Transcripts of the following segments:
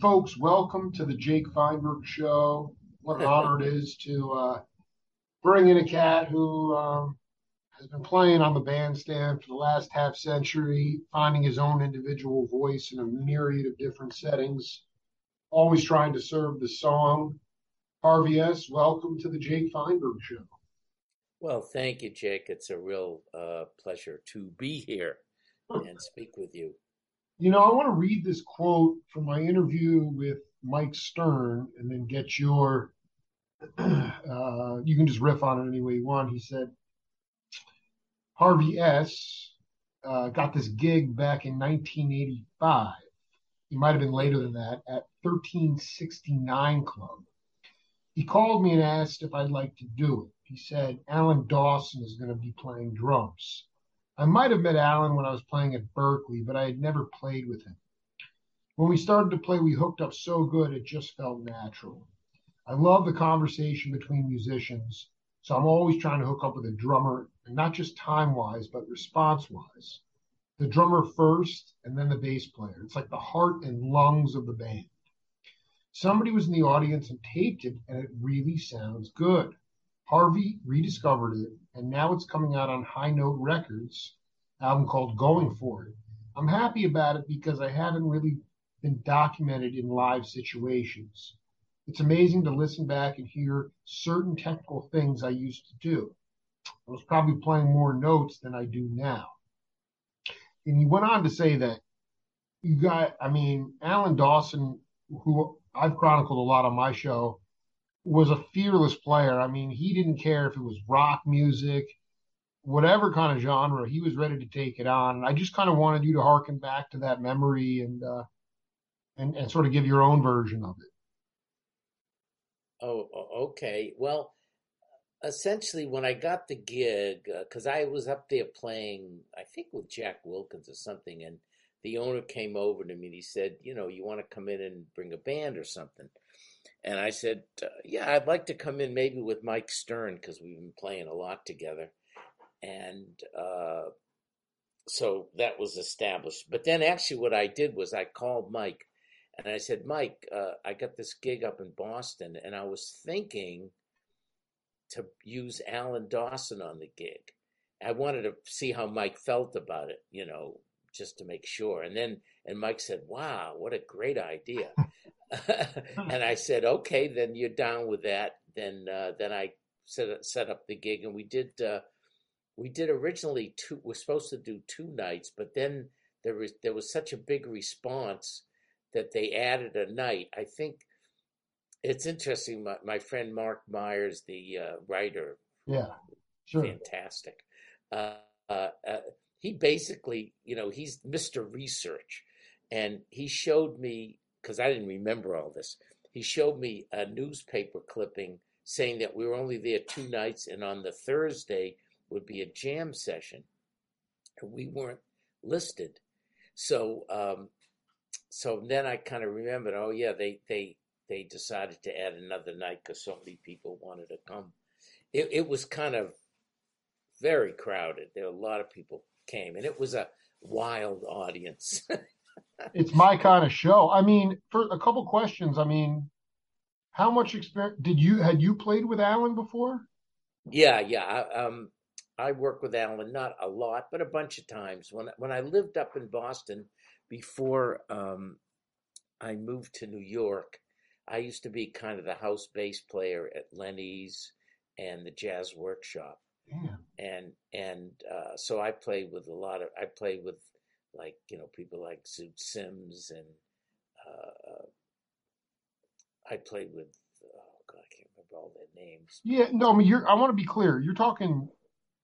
Folks, welcome to the Jake Feinberg Show. What an honor it is to uh, bring in a cat who um, has been playing on the bandstand for the last half century, finding his own individual voice in a myriad of different settings, always trying to serve the song. Harvie S., welcome to the Jake Feinberg Show. Well, thank you, Jake. It's a real uh, pleasure to be here and speak with you. You know, I want to read this quote from my interview with Mike Stern and then get your, uh, you can just riff on it any way you want. He said, Harvie S. Uh, got this gig back in 1985. He might have been later than that at 1369 Club. He called me and asked if I'd like to do it. He said, Alan Dawson is going to be playing drums. I might have met Alan when I was playing at Berklee, but I had never played with him. When we started to play, we hooked up so good it just felt natural. I love the conversation between musicians, so I'm always trying to hook up with a drummer, and not just time wise, but response wise. The drummer first, and then the bass player. It's like the heart and lungs of the band. Somebody was in the audience and taped it, and it really sounds good. Harvie rediscovered it, and now it's coming out on High Note Records, album called Going For It. I'm happy about it because I haven't really been documented in live situations. It's amazing to listen back and hear certain technical things I used to do. I was probably playing more notes than I do now. And he went on to say that you got, I mean, Alan Dawson, who I've chronicled a lot on my show, was a fearless player. I mean, he didn't care if it was rock music, whatever kind of genre, he was ready to take it on. I just kind of wanted you to harken back to that memory and uh, and and sort of give your own version of it. Oh, okay. Well, essentially, when I got the gig, because uh, I was up there playing, I think with Jack Wilkins or something, and the owner came over to me and he said, "You know, you want to come in and bring a band or something?" And I said, uh, Yeah, I'd like to come in maybe with Mike Stern because we've been playing a lot together. And uh, so that was established. But then actually, what I did was I called Mike and I said, Mike, uh, I got this gig up in Boston and I was thinking to use Alan Dawson on the gig. I wanted to see how Mike felt about it, you know, just to make sure. And then, and Mike said, Wow, what a great idea. and I said, okay, then you're down with that. Then uh, then I set set up the gig, and we did uh, we did originally two. We're supposed to do two nights, but then there was there was such a big response that they added a night. I think it's interesting. My, my friend Mark Myers, the uh, writer, yeah, sure. fantastic. Uh, uh, uh, he basically, you know, he's Mister Research, and he showed me because I didn't remember all this. He showed me a newspaper clipping saying that we were only there two nights, and on the Thursday would be a jam session, and we weren't listed. So, um, so then I kind of remembered. Oh yeah, they they they decided to add another night because so many people wanted to come. It, it was kind of very crowded. There were a lot of people came, and it was a wild audience. it's my kind of show. I mean, for a couple questions. I mean, how much experience did you had you played with Alan before? Yeah, yeah. I, um, I worked with Alan not a lot, but a bunch of times when when I lived up in Boston before um, I moved to New York. I used to be kind of the house bass player at Lenny's and the Jazz Workshop. Yeah. And and uh, so I played with a lot of I played with like you know people like Zoot Sims and uh, uh, I played with oh god I can't remember all their names. Yeah, no, I mean you're. I want to be clear. You're talking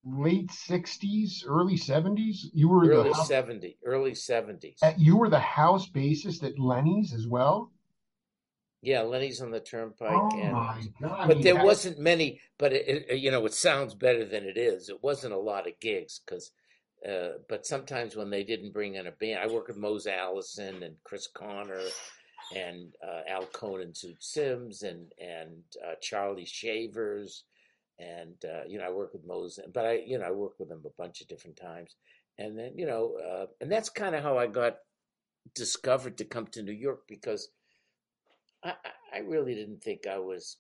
late '60s, early '70s. You were early the house, '70s, early '70s. You were the house bassist at Lenny's as well. Yeah, Lenny's on the Turnpike. Oh and, my god! But there wasn't many. But it, it, you know, it sounds better than it is. It wasn't a lot of gigs because uh, but sometimes when they didn't bring in a band, I work with Mose Allison and Chris Connor and uh, Al Cohn, Zoot Sims, and and uh, Charlie Shavers, and uh, you know I work with Mose, but I you know I work with them a bunch of different times, and then you know, uh, and that's kind of how I got discovered to come to New York because I, I really didn't think I was,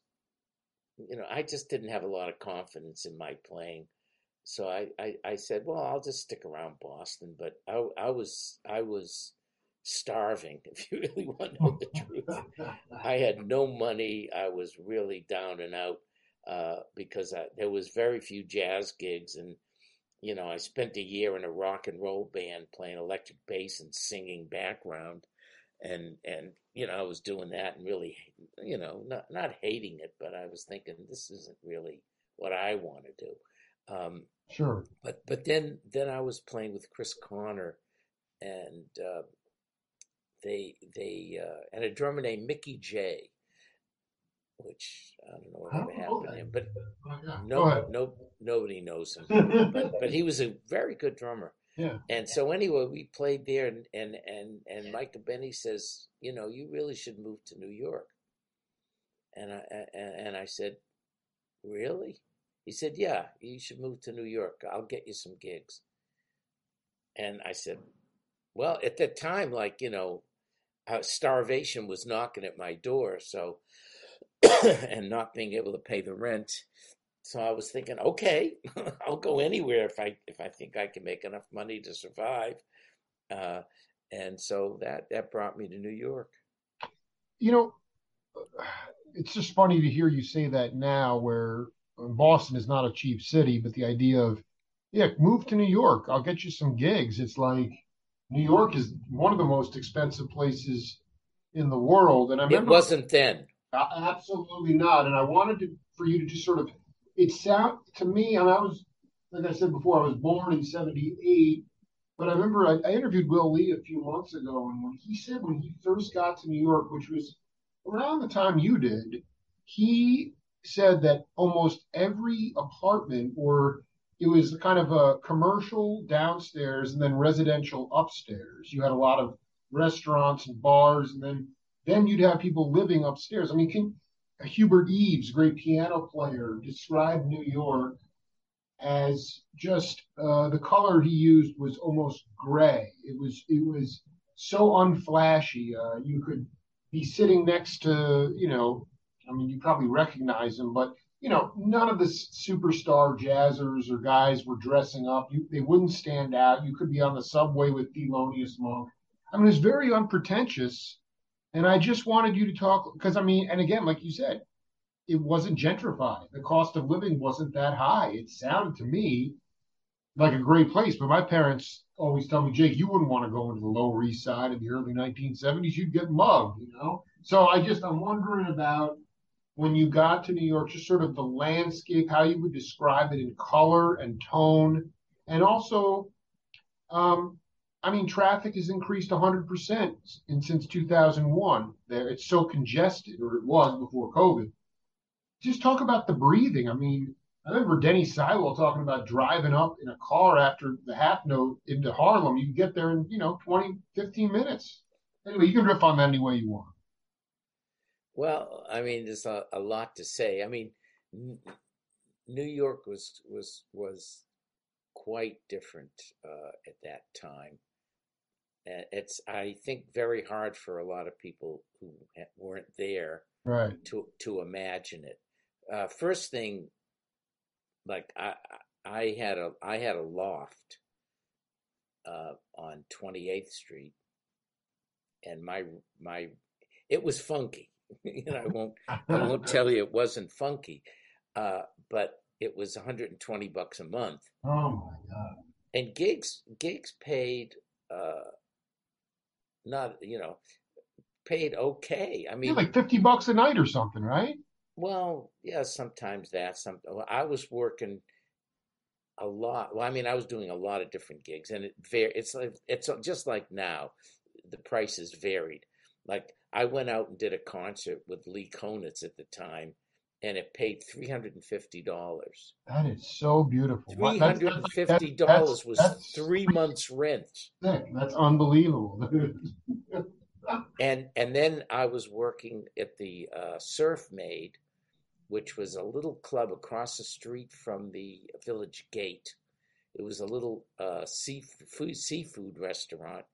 you know, I just didn't have a lot of confidence in my playing. So I, I, I said, well, I'll just stick around Boston. But I, I was, I was starving, if you really want to know the truth. I had no money. I was really down and out uh, because I, there was very few jazz gigs, and you know, I spent a year in a rock and roll band playing electric bass and singing background, and and you know, I was doing that and really, you know, not not hating it, but I was thinking this isn't really what I want to do. Um, sure. But but then then I was playing with Chris Connor, and uh, they they uh, and a drummer named Mickey J, which I don't know what happened to him, but no no nobody knows him. but but he was a very good drummer. Yeah. And so anyway, we played there, and and and and Mike Benny says, you know, you really should move to New York. And I and, I said, really? He said, yeah, you should move to New York. I'll get you some gigs. And I said, well, at that time, like you know, starvation was knocking at my door. So, and not being able to pay the rent. So I was thinking, okay, I'll go anywhere if I if I think I can make enough money to survive. Uh, and so that that brought me to New York. You know, it's just funny to hear you say that now, where Boston is not a cheap city, but the idea of yeah, move to New York. I'll get you some gigs. It's like New York is one of the most expensive places in the world, and I remember it wasn't then. Absolutely not. And I wanted to for you to just sort of it sound to me. and I was like I said before, I was born in '78, but I remember I, I interviewed Will Lee a few months ago, and when he said when he first got to New York, which was around the time you did, he said that almost every apartment or it was kind of a commercial downstairs and then residential upstairs. You had a lot of restaurants and bars, and then then you'd have people living upstairs. I mean, can Hubert Eaves, great piano player, described New York as just uh, the color he used was almost gray. It was it was so unflashy. Uh, you could be sitting next to you know, I mean, you probably recognize him, but you know, none of the superstar jazzers or guys were dressing up. You, they wouldn't stand out. You could be on the subway with Thelonious Monk. I mean, it's very unpretentious. And I just wanted you to talk because I mean, and again, like you said, it wasn't gentrified. The cost of living wasn't that high. It sounded to me like a great place. But my parents always tell me, Jake, you wouldn't want to go into the Lower East Side in the early 1970s. You'd get mugged, you know. So I just I'm wondering about when you got to New York, just sort of the landscape, how you would describe it in color and tone, and also, um, I mean, traffic has increased 100% in, since 2001. There, it's so congested, or it was before COVID. Just talk about the breathing. I mean, I remember Denny Seiwell talking about driving up in a car after the half note into Harlem. You can get there in, you know, 20, 15 minutes. Anyway, you can riff on that any way you want. Well, I mean, there's a, a lot to say. I mean, New York was was was quite different uh, at that time. It's I think very hard for a lot of people who weren't there right. to to imagine it. Uh, first thing, like I I had a I had a loft uh, on 28th Street, and my my it was funky you know, I won't I won't tell you it wasn't funky, uh, but it was 120 bucks a month. Oh my god! And gigs gigs paid uh, not you know paid okay. I mean, yeah, like 50 bucks a night or something, right? Well, yeah, sometimes that. Some I was working a lot. Well, I mean, I was doing a lot of different gigs, and it it's like it's just like now, the prices varied. Like I went out and did a concert with Lee Konitz at the time, and it paid three hundred and fifty dollars. That is so beautiful. Three hundred and fifty dollars was that's three months' rent. That's unbelievable. and and then I was working at the uh, Surf Maid, which was a little club across the street from the Village Gate. It was a little uh, seafood seafood restaurant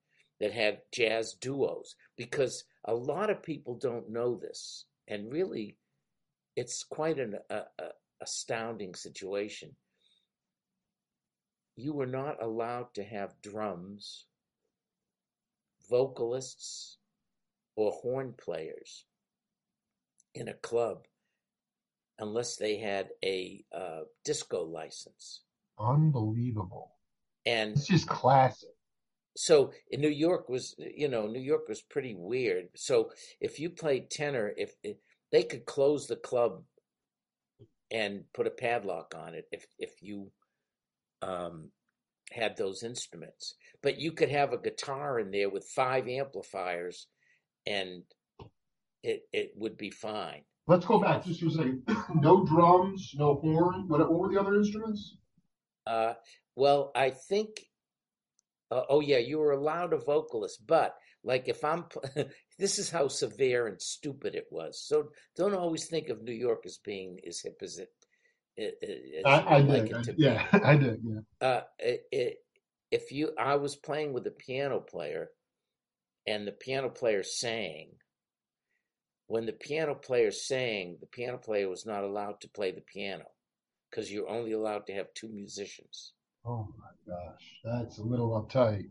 that had jazz duos because a lot of people don't know this, and really, it's quite an a, a, astounding situation. You were not allowed to have drums, vocalists, or horn players in a club unless they had a uh, disco license. Unbelievable. And It's just classic. so in New York was, you know, New York was pretty weird. So if you played tenor, if, if they could close the club and put a padlock on it, if if you um, had those instruments, but you could have a guitar in there with five amplifiers, and it it would be fine. Let's go back just for a second. no drums, no horn. What, what were the other instruments? Uh, well, I think. Uh, oh yeah, you were allowed a vocalist, but like if I'm, this is how severe and stupid it was. So don't always think of New York as being as hip as it, it, it as I, I you did. like it to did. be. Yeah, I did. Yeah. Uh, it, if you, I was playing with a piano player, and the piano player sang. When the piano player sang, the piano player was not allowed to play the piano because you're only allowed to have two musicians. Oh my gosh, that's a little uptight.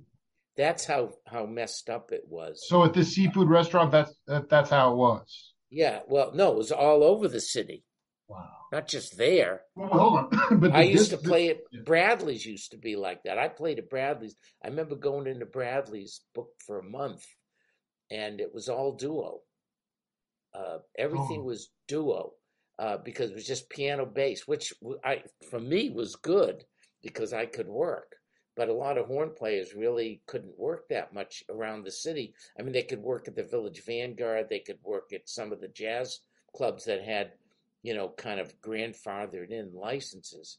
That's how how messed up it was. So at this seafood restaurant, that's that, that's how it was. Yeah, well, no, it was all over the city, Wow. not just there. Well, hold on. but I used this- to play at yeah. Bradley's. Used to be like that. I played at Bradley's. I remember going into Bradley's book for a month, and it was all duo. Uh, everything Oh. was duo uh, because it was just piano bass, which I for me was good because I could work. But a lot of horn players really couldn't work that much around the city. I mean, they could work at the Village Vanguard. They could work at some of the jazz clubs that had, you know, kind of grandfathered in licenses.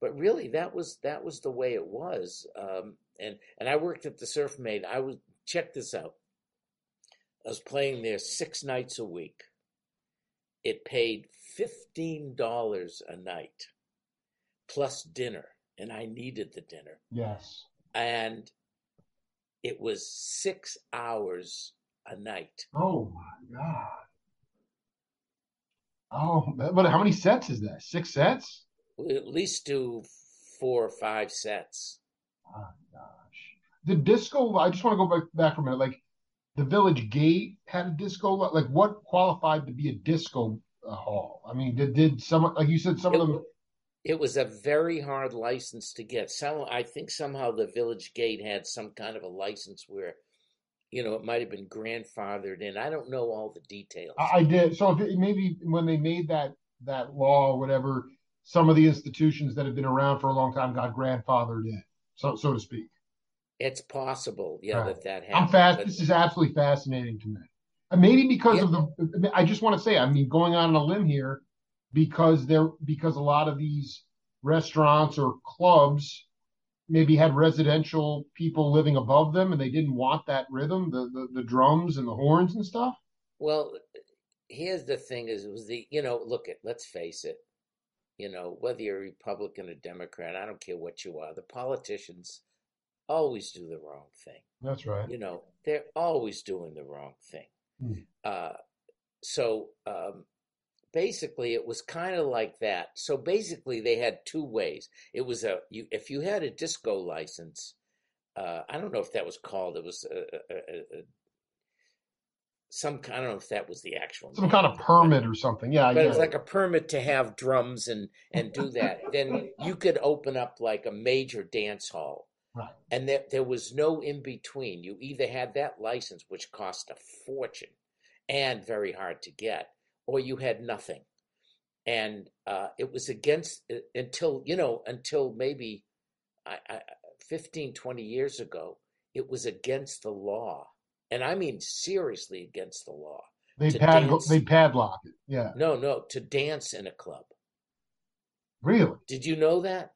But really, that was that was the way it was. Um, and and I worked at the Surf Maid. I was check this out. I was playing there six nights a week. It paid fifteen dollars a night, plus dinner, and I needed the dinner. Yes. And it was six hours a night. Oh my god. Oh, but how many sets is that? Six sets? We at least do four or five sets. My gosh. The disco. I just want to go back back for a minute. Like the Village Gate had a disco. Like what qualified to be a disco uh, hall? I mean, did did some like you said some of them? It was a very hard license to get. Some, I think somehow the Village Gate had some kind of a license where, you know, it might have been grandfathered in. I don't know all the details. I, I did. So it, maybe when they made that that law or whatever, some of the institutions that have been around for a long time got grandfathered in, so so to speak. It's possible, yeah, Right. that that happened. I'm fast. but- This is absolutely fascinating to me. Maybe because Yeah. of the, I just want to say, I mean, going on a limb here, because there, because a lot of these restaurants or clubs maybe had residential people living above them, and they didn't want that rhythm, the the, the drums and the horns and stuff. Well, here's the thing: is it was the you know look at let's face it, you know whether you're a Republican or Democrat, I don't care what you are, the politicians always do the wrong thing. That's right. You know they're always doing the wrong thing. Hmm. Uh, so um, basically, it was kind of like that. So basically, they had two ways. It was a you if you had a disco license. Uh, I don't know if that was called. It was a, a, a, some. I don't know if that was the actual Some name, kind of but- permit or something. Yeah, but it was like a permit to have drums and and do that. then you could open up like a major dance hall, Right. and there there was no in between. You either had that license, which cost a fortune and very hard to get, or you had nothing. And uh, it was against uh, until you know until maybe I, I, 15, 20 years ago, it was against the law, and I mean seriously against the law. they pad dance. they padlock it. Yeah, No, no, to dance in a club. really. Did you know that?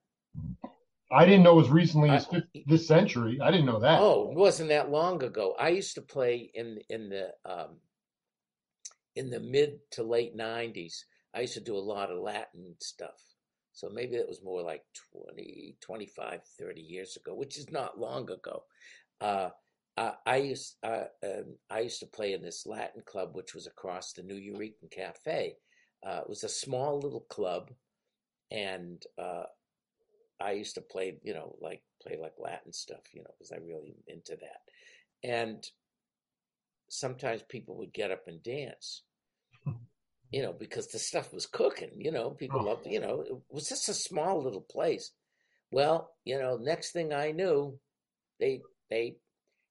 I didn't know as recently as fif- this century. I didn't know that. Oh, it wasn't that long ago. I used to play in in the um, in the mid to late '90s. I used to do a lot of Latin stuff. So maybe that was more like 20, 25, 30 years ago, which is not long ago. Uh, uh, I used um, I used to play in this Latin club, which was across the Nuyorican Cafe. Uh, it was a small little club, and uh, I used to play, you know, like play like Latin stuff, you know, because I really into that. And sometimes people would get up and dance, you know, because the stuff was cooking. You know, people Oh. loved. You know, it was just a small little place. Well, you know, next thing I knew, they they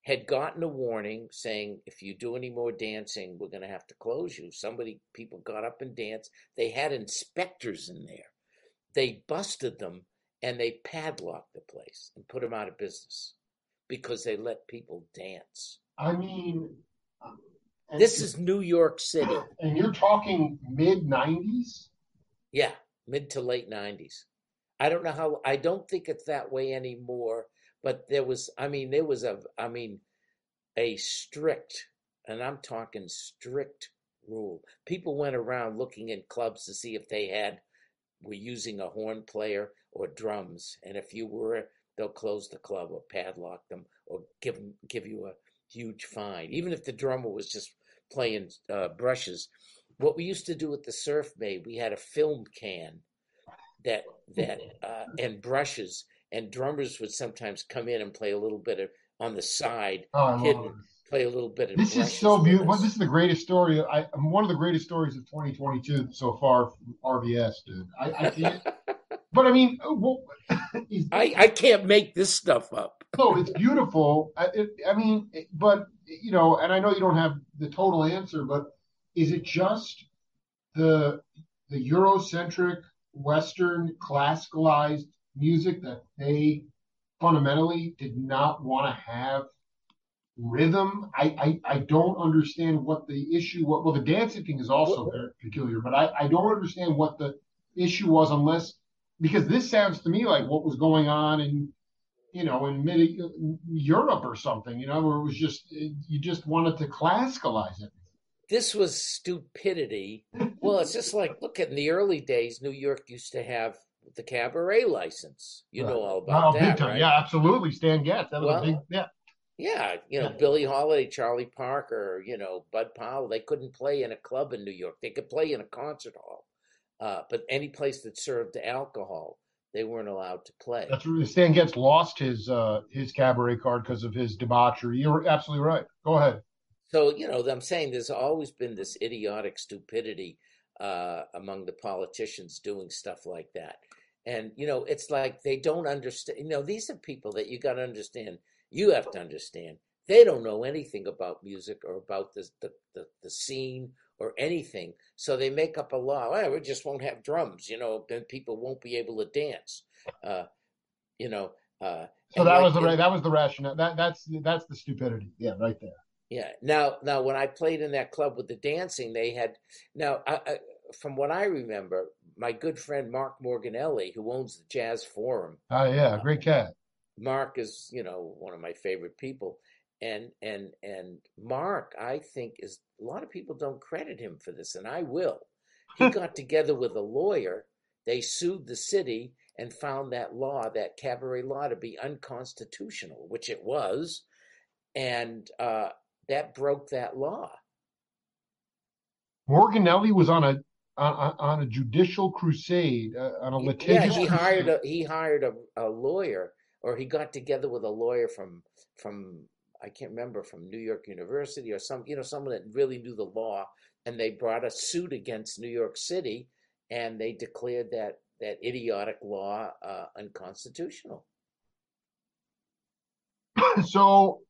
had gotten a warning saying if you do any more dancing, we're going to have to close you. Somebody, people got up and danced. They had inspectors in there. They busted them and they padlocked the place and put them out of business because they let people dance. I mean, Um, this is New York City. and you're talking mid '90s. Yeah, mid to late 90s. I don't know how, I don't think it's that way anymore, but there was, I mean, there was a, I mean, a strict, and I'm talking strict rule. People went around looking in clubs to see if they had, were using a horn player or drums. And if you were, they'll close the club or padlock them or give, give you a huge find. Even if the drummer was just playing uh, brushes. What we used to do at the Surf Bay, we had a film can that that uh, and brushes and drummers would sometimes come in and play a little bit of on the side, Oh, Hidden. play a little bit of. This is so beautiful. us. This is the greatest story. I, am one of the greatest stories of 2022 so far from RBS, dude. I, I can't. but I mean, uh, is, I I can't make this stuff up. No, it's beautiful. I, it, I mean, it- but you know, and I know you don't have the total answer, but is it just the the Eurocentric Western classicalized music that they fundamentally did not want to have rhythm? I, I I don't understand what the issue. What well, the dancing thing is also What- very peculiar, but I I don't understand what the issue was unless because this sounds to me like what was going on in you know in mid Europe or something. You know, where it was just you just wanted to classicalize it. This was stupidity. Well, it's just like look at in the early days, New York used to have the cabaret license. You know all about Oh, big that, time. right? Yeah, absolutely. Stan Getz. That was Well, a big yeah. Yeah, you know, Yeah. Billie Holiday, Charlie Parker, you know, Bud Powell, they couldn't play in a club in New York. They could play in a concert hall. Uh, but any place that served alcohol, they weren't allowed to play. That's really Stan Getz lost his uh his cabaret card because of his debauchery. You're absolutely right. Go ahead. So, you know, I'm saying there's always been this idiotic stupidity uh, among the politicians doing stuff like that. And, you know, it's like they don't understand. You know, these are people that you got to understand. You have to understand. They don't know anything about music or about the, the, the, the scene or anything. So they make up a law. We just won't have drums, you know, then people won't be able to dance. Uh, you know, uh, So that like was the ra- that was the rationale. That that's that's the stupidity. Yeah, right there. Yeah. Now, now, when I played in that club with the dancing, they had now, I, I, from what I remember, my good friend Mark Morganelli, who owns the Jazz Forum, Oh yeah, great cat. Mark is, you know, one of my favorite people, and and and Mark, I think, is a lot of people don't credit him for this, and I will. He got together with a lawyer. They sued the city and found that law, that cabaret law, to be unconstitutional, which it was, and uh, that broke that law. Morganelli was on a on, on a judicial crusade, uh, on a litigious. Yeah, he hired a he hired a, a lawyer, or he got together with a lawyer from from I can't remember from New York University or some you know someone that really knew the law, and they brought a suit against New York City, and they declared that that idiotic law uh, unconstitutional. so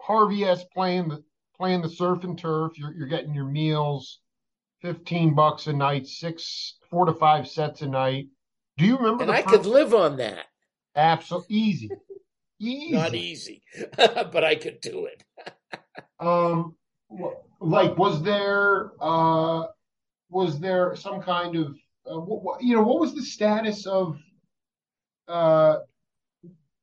Harvie S playing the playing the surf and turf. You're you're getting your meals, fifteen bucks a night, six four to five sets a night. Do you remember And I first? could live on that. Absolutely easy, easy. Not easy, but I could do it. Um, like, was there uh, was there some kind of uh, what, what, you know what was the status of uh,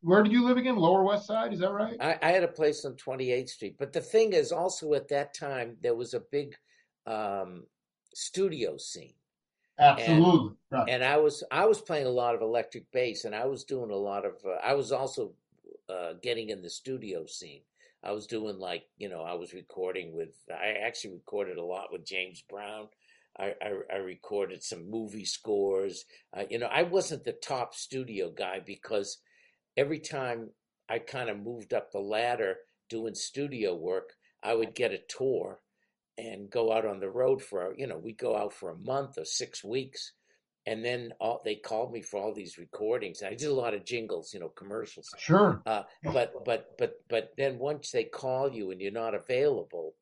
where did you live again? Lower West Side, is that right? I, I had a place on 28th Street. But the thing is, also at that time, there was a big um, studio scene. Absolutely, right. And I was I was playing a lot of electric bass, and I was doing a lot of. Uh, I was also uh, getting in the studio scene. I was doing like you know I was recording with I actually recorded a lot with James Brown. I, I, I recorded some movie scores. Uh, you know, I wasn't the top studio guy because every time I kind of moved up the ladder doing studio work, I would get a tour and go out on the road for you know we go out for a month or six weeks and then all, they called me for all these recordings. I did a lot of jingles, you know, commercials. Sure. Uh, but but but but then once they call you and you're not available,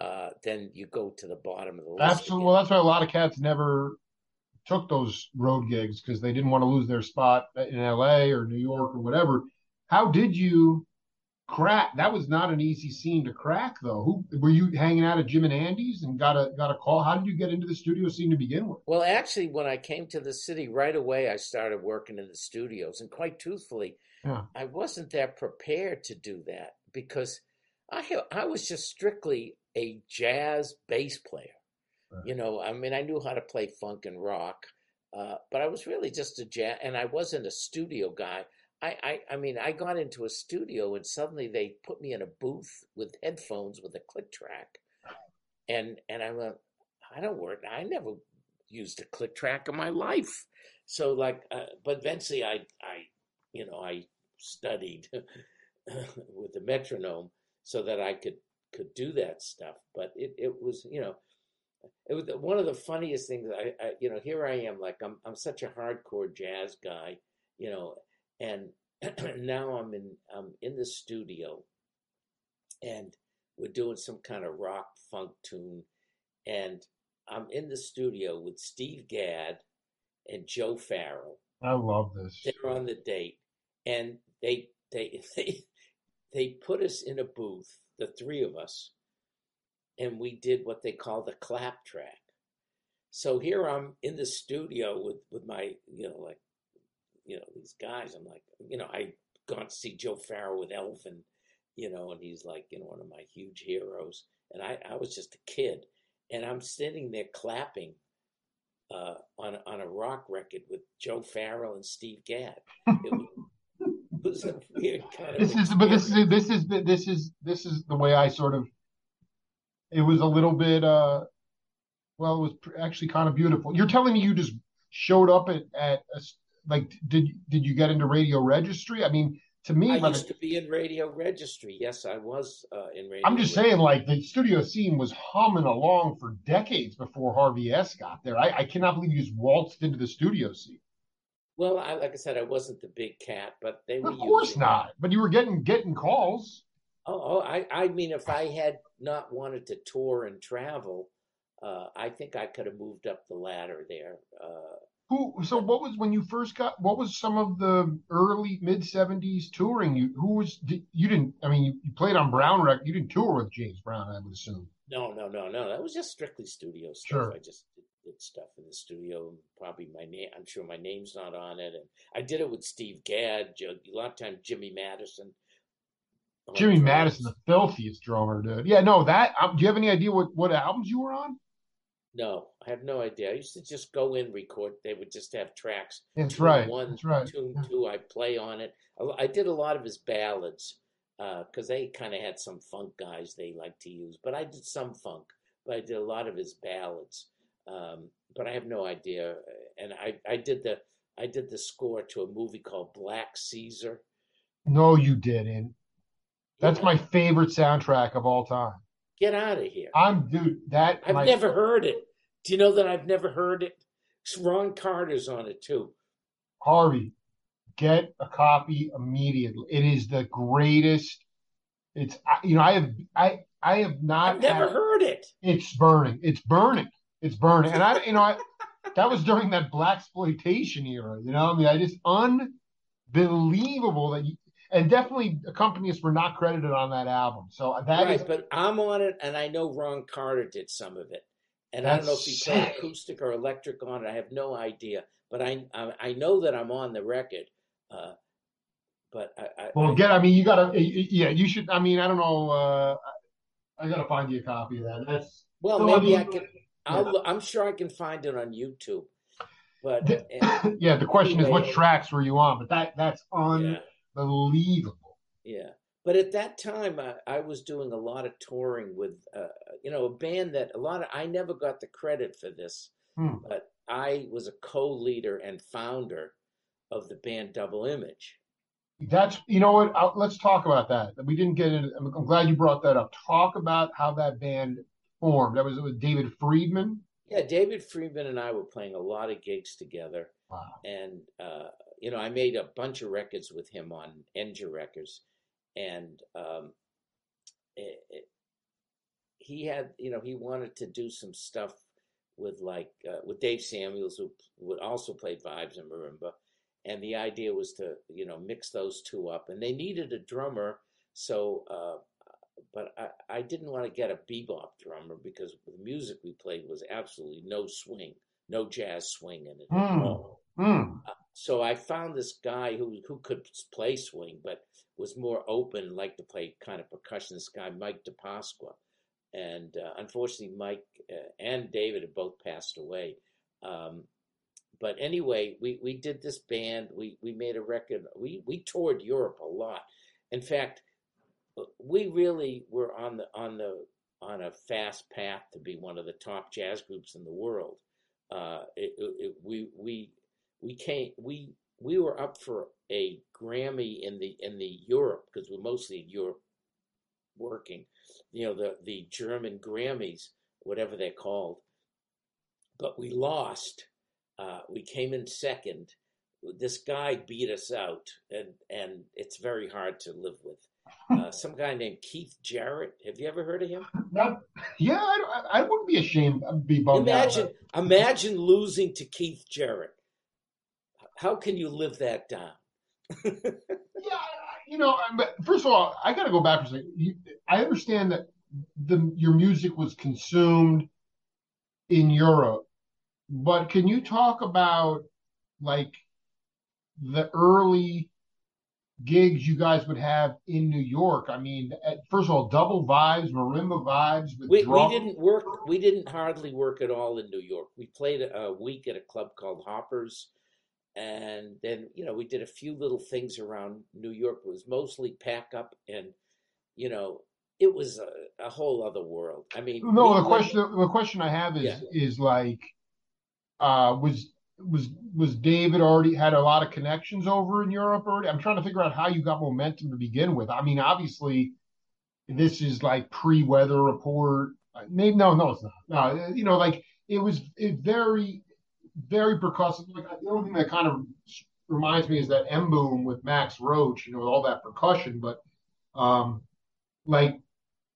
uh, then you go to the bottom of the list. Absolutely. Well, that's why a lot of cats never took those road gigs because they didn't want to lose their spot in L.A. or New York or whatever. How did you crack. That was not an easy scene to crack, though. Who were you hanging out at Jim and Andy's and got a got a call? How did you get into the studio scene to begin with? Well, actually, when I came to the city, right away I started working in the studios, and quite truthfully, yeah. I wasn't that prepared to do that because I I was just strictly a jazz bass player. Right. You know, I mean, I knew how to play funk and rock, uh, but I was really just a jazz, and I wasn't a studio guy. I, I, I mean, I got into a studio and suddenly they put me in a booth with headphones with a click track, and and I went, I don't work. I never used a click track in my life. So like, uh, but eventually I, I, you know, I studied with the metronome so that I could could do that stuff. But it, it was, you know, it was one of the funniest things. I, I, you know, here I am, like I'm I'm such a hardcore jazz guy, you know, and now I'm in I'm in the studio, and we're doing some kind of rock funk tune, and I'm in the studio with Steve Gadd and Joe Farrell. I love this. They're on the date, and they they they they put us in a booth, the three of us, and we did what they call the clap track. So here I'm in the studio with with my you know like you know, these guys. I'm like, you know, I gone to see Joe Farrell with Elvin, you know, and he's like, you know, one of my huge heroes. And I, I was just a kid, and I'm sitting there clapping uh, on on a rock record with Joe Farrell and Steve Gadd. It was. This is, but this is this is this is this is the way I sort of. It was a little bit. uh well, it was actually kind of beautiful. You're telling me you just showed up at, at a, like did did you get into radio registry? I mean, to me, I used to be in radio registry. Yes, I was uh, in radio. I'm just registry. saying, like the studio scene was humming along for decades before Harvie S got there. I, I cannot believe you just waltzed into the studio scene. Well, I, like I said, I wasn't the big cat, but they were. Of course not. But you were getting getting calls. Oh, oh I, I mean, if I had not wanted to tour and travel, uh, I think I could have moved up the ladder there. Uh, who? So what was when you first got? What was some of the early mid '70s touring? You who was? You didn't. I mean, you, you played on Brown record. You didn't tour with James Brown, I would assume. No, no, no, no. That was just strictly studio stuff. Sure. I just did, did stuff in the studio. Probably my name. I'm sure my name's not on it. And I did it with Steve Gadd. A lot of times, Jimmy Madison. Jimmy Madison, the filthiest drummer, dude. Yeah, no, that. Um, do you have any idea what what albums you were on? No, I have no idea. I used to just go in record. They would just have tracks. That's tune right. One, That's right. tune two. I play on it. I did a lot of his ballads because uh, they kind of had some funk guys they like to use. But I did some funk. But I did a lot of his ballads. Um, but I have no idea. And I, I did the I did the score to a movie called Black Caesar. No, you didn't. That's yeah. my favorite soundtrack of all time. Get out of here. I'm dude. That I've never heard it. Do you know that I've never heard it? Ron Carter's on it too. Harvie, get a copy immediately. It is the greatest. It's you know I have I I have not. I've never had, heard it. It's burning. It's burning. It's burning. And I you know I, that was during that black exploitation era. You know I mean I just unbelievable that you, and definitely accompanists were not credited on that album. So that right, is, but I'm on it, and I know Ron Carter did some of it, and I don't know if he sick. played acoustic or electric on it. I have no idea, but I I, I know that I'm on the record. Uh, but I, I well, get. I mean, you gotta. Yeah, you should. I mean, I don't know. Uh, I gotta find you a copy of that. That's well, maybe I, mean, I can. I'll, yeah. I'm sure I can find it on YouTube. But the, yeah, the question anyway, is, what tracks were you on? But that that's on. Yeah unbelievable. Yeah, but at that time, I, I was doing a lot of touring with, uh, you know, a band that a lot of I never got the credit for this, Hmm. but I was a co-leader and founder of the band Double Image. That's you know what. i let's talk about that. We didn't get into. I'm, I'm glad you brought that up. Talk about how that band formed. That was it was David Friedman. Yeah, David Friedman and I were playing a lot of gigs together, Wow. and uh, you know, I made a bunch of records with him on Enja Records, and um, it, it, he had, you know, he wanted to do some stuff with like uh, with Dave Samuels, who would also play vibes and marimba, and the idea was to, you know, mix those two up, and they needed a drummer, so. Uh, but I, I didn't want to get a bebop drummer because the music we played was absolutely no swing, no jazz swing in it at Hmm. all. Hmm. So I found this guy who who could play swing, but was more open, liked to play kind of percussion. This guy, Mike DiPasqua, and uh, unfortunately, Mike uh, and David have both passed away. Um, but anyway, we, we did this band. We we made a record. We we toured Europe a lot. In fact, we really were on the on the on a fast path to be one of the top jazz groups in the world. Uh, it, it- we we we came we we were up for a Grammy in the in the Europe because we're mostly in Europe working. You know the the German Grammys, whatever they're called, but we lost. Uh, we came in second. This guy beat us out, and and it's very hard to live with. Uh, some guy named Keith Jarrett. Have you ever heard of him? That, yeah, I, I wouldn't be ashamed. I'd be bummed Imagine, out. imagine losing to Keith Jarrett. How can you live that down? Yeah, you know, but first of all, I got to go back for a second. I understand that the your music was consumed in Europe, but can you talk about like the early gigs you guys would have in New York? I mean, first of all, double vibes, marimba vibes with We, we didn't work. We didn't hardly work at all in New York. We played a week at a club called Hoppers, and then you know we did a few little things around New York. It was mostly pack up, and you know it was a, a whole other world. I mean, No, the question the question I have is Yeah. is like uh was was was David already had a lot of connections over in Europe already? I'm trying to figure out how you got momentum to begin with. I mean, obviously this is like pre-weather report. Uh, Maybe no, no, it's not. No, you know, like it was it very very percussive. Like the only thing that kind of reminds me is that M'Boom with Max Roach, you know, all that percussion, but um like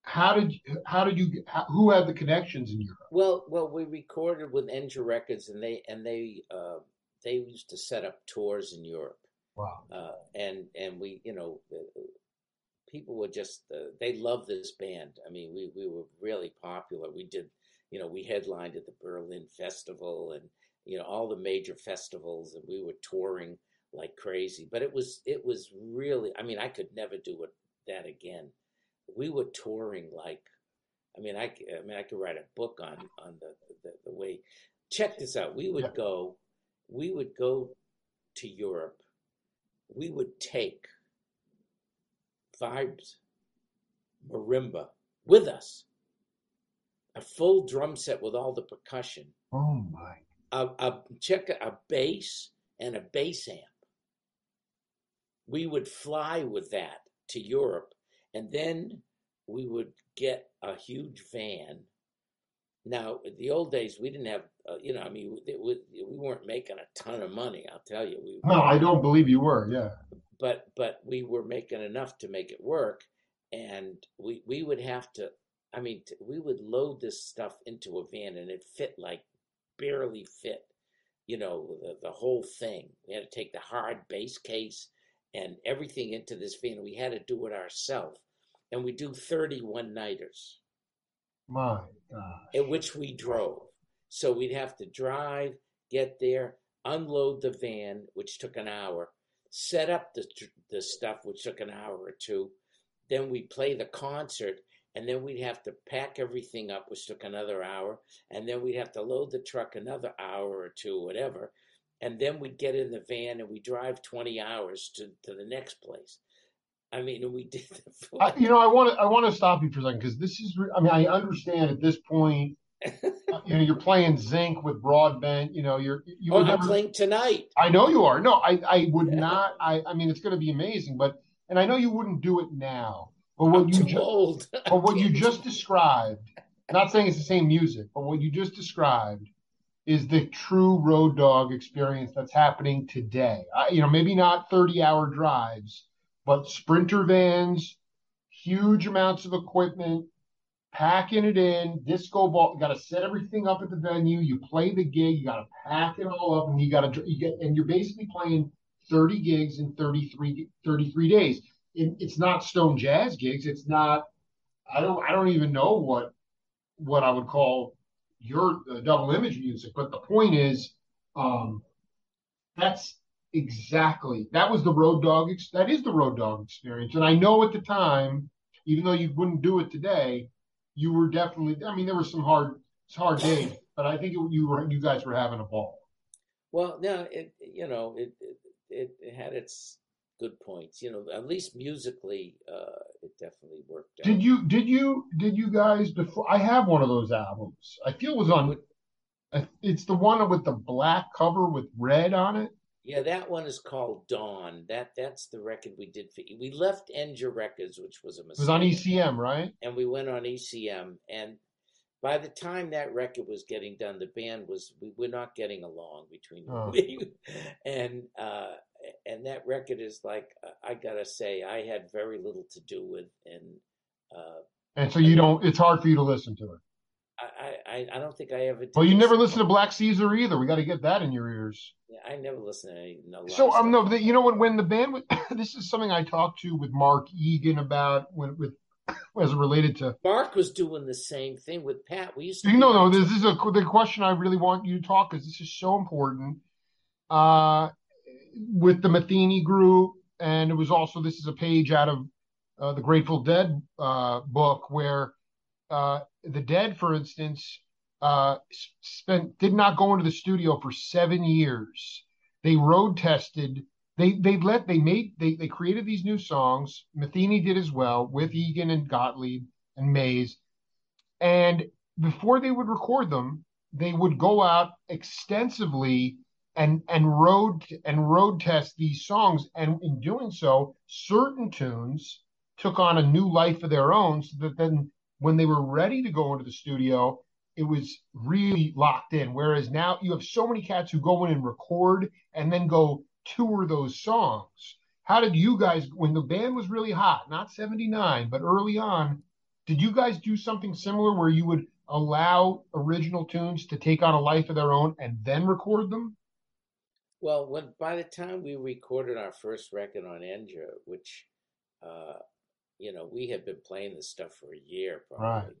how did how did you how, who had the connections in Europe? Well, well, we recorded with Enja Records, and they and they uh, they used to set up tours in Europe, Wow. uh, and and we, you know, people were just uh, they loved this band. I mean, we we were really popular. We did, you know, we headlined at the Berlin Festival and you know all the major festivals, and we were touring like crazy. But it was it was really, I mean, I could never do it that again. We were touring like I mean, I, I mean, I could write a book on on the the, the way. Check this out. We would go, we would go to Europe. We would take vibes, marimba with us, a full drum set with all the percussion, Oh my. A, a check a bass and a bass amp. We would fly with that to Europe, and then we would get a huge van. Now, the old days, we didn't have, uh, you know, I mean, it was, we weren't making a ton of money. I'll tell you, we, No, I don't believe you were. Yeah. but but we were making enough to make it work, and we we would have to. I mean, t- we would load this stuff into a van, and it fit like barely fit. You know, the the whole thing. We had to take the hard base case and everything into this van. We had to do it ourselves, and we do thirty one nighters My gosh. in which we drove. So we'd have to drive, get there, unload the van, which took an hour, set up the the stuff, which took an hour or two. Then we'd play the concert, and then we'd have to pack everything up, which took another hour, and then we'd have to load the truck another hour or two, whatever. And then we'd get in the van and we drive 20 hours to, to the next place. I mean, we did. The I, you know, I want to I want to stop you for a second because this is. I mean, I understand at this point. you know, you're playing zinc with broadbent. You know, you're you oh, would I'm never. playing tonight. I know you are. No, I I would not. I I mean, it's going to be amazing, but and I know you wouldn't do it now. But what I'm you too ju- old. but what you just described, not saying it's the same music, but what you just described is the true road dog experience that's happening today. I, you know, maybe not 30 hour drives, but sprinter vans, huge amounts of equipment, packing it in, disco ball. You got to set everything up at the venue. You play the gig. You got to pack it all up, and you got to you get and you're basically playing 30 gigs in 33 33 days. It, it's not Stone Jazz gigs. It's not. I don't. I don't even know what what I would call your uh, double image music. But the point is, um, that's exactly that was the road dog. Ex- that is the road dog experience. And I know at the time, even though you wouldn't do it today, you were definitely. I mean, there were some hard, hard days, but I think it, you were you guys were having a ball. Well, no, it you know it it, it had its good points. You know, at least musically, uh, it definitely worked out. Did you did you did you guys before? I have one of those albums. I feel it was on. It's the one with the black cover with red on it. Yeah, that one is called Dawn. That that's the record we did for. We left Enja Records, which was a mistake. It was on ECM, right? and we went on ECM. And by the time that record was getting done, the band was we were not getting along between Oh. we, and uh, and that record is like I gotta say I had very little to do with, and uh, And so you don't. It's hard for you to listen to it. I, I I don't think I ever. Did Well, you never listen listen to Black Caesar either. We got to get that in your ears. Yeah, I never listened to any. No, So um, no, the, you know when when the band was, this is something I talked to with Mark Egan about when with as it related to. Mark was doing the same thing with Pat. We used to. You know, no, this is a the question I really want you to talk because this is so important. Uh, with the Metheny group, and it was also this is a page out of uh, the Grateful Dead uh, book where uh, the Dead, for instance, uh, spent did not go into the studio for seven years. They road tested. They they let they made they they created these new songs. Metheny did as well with Egan and Gottlieb and Mays. And before they would record them, they would go out extensively and and road and road test these songs. And in doing so, certain tunes took on a new life of their own. So that then, when they were ready to go into the studio, it was really locked in. Whereas now you have so many cats who go in and record and then go tour those songs. How did you guys, when the band was really hot, not 79, but early on, did you guys do something similar where you would allow original tunes to take on a life of their own and then record them? Well, when by the time we recorded our first record on Enja, which, uh, you know, we had been playing this stuff for a year probably, Right.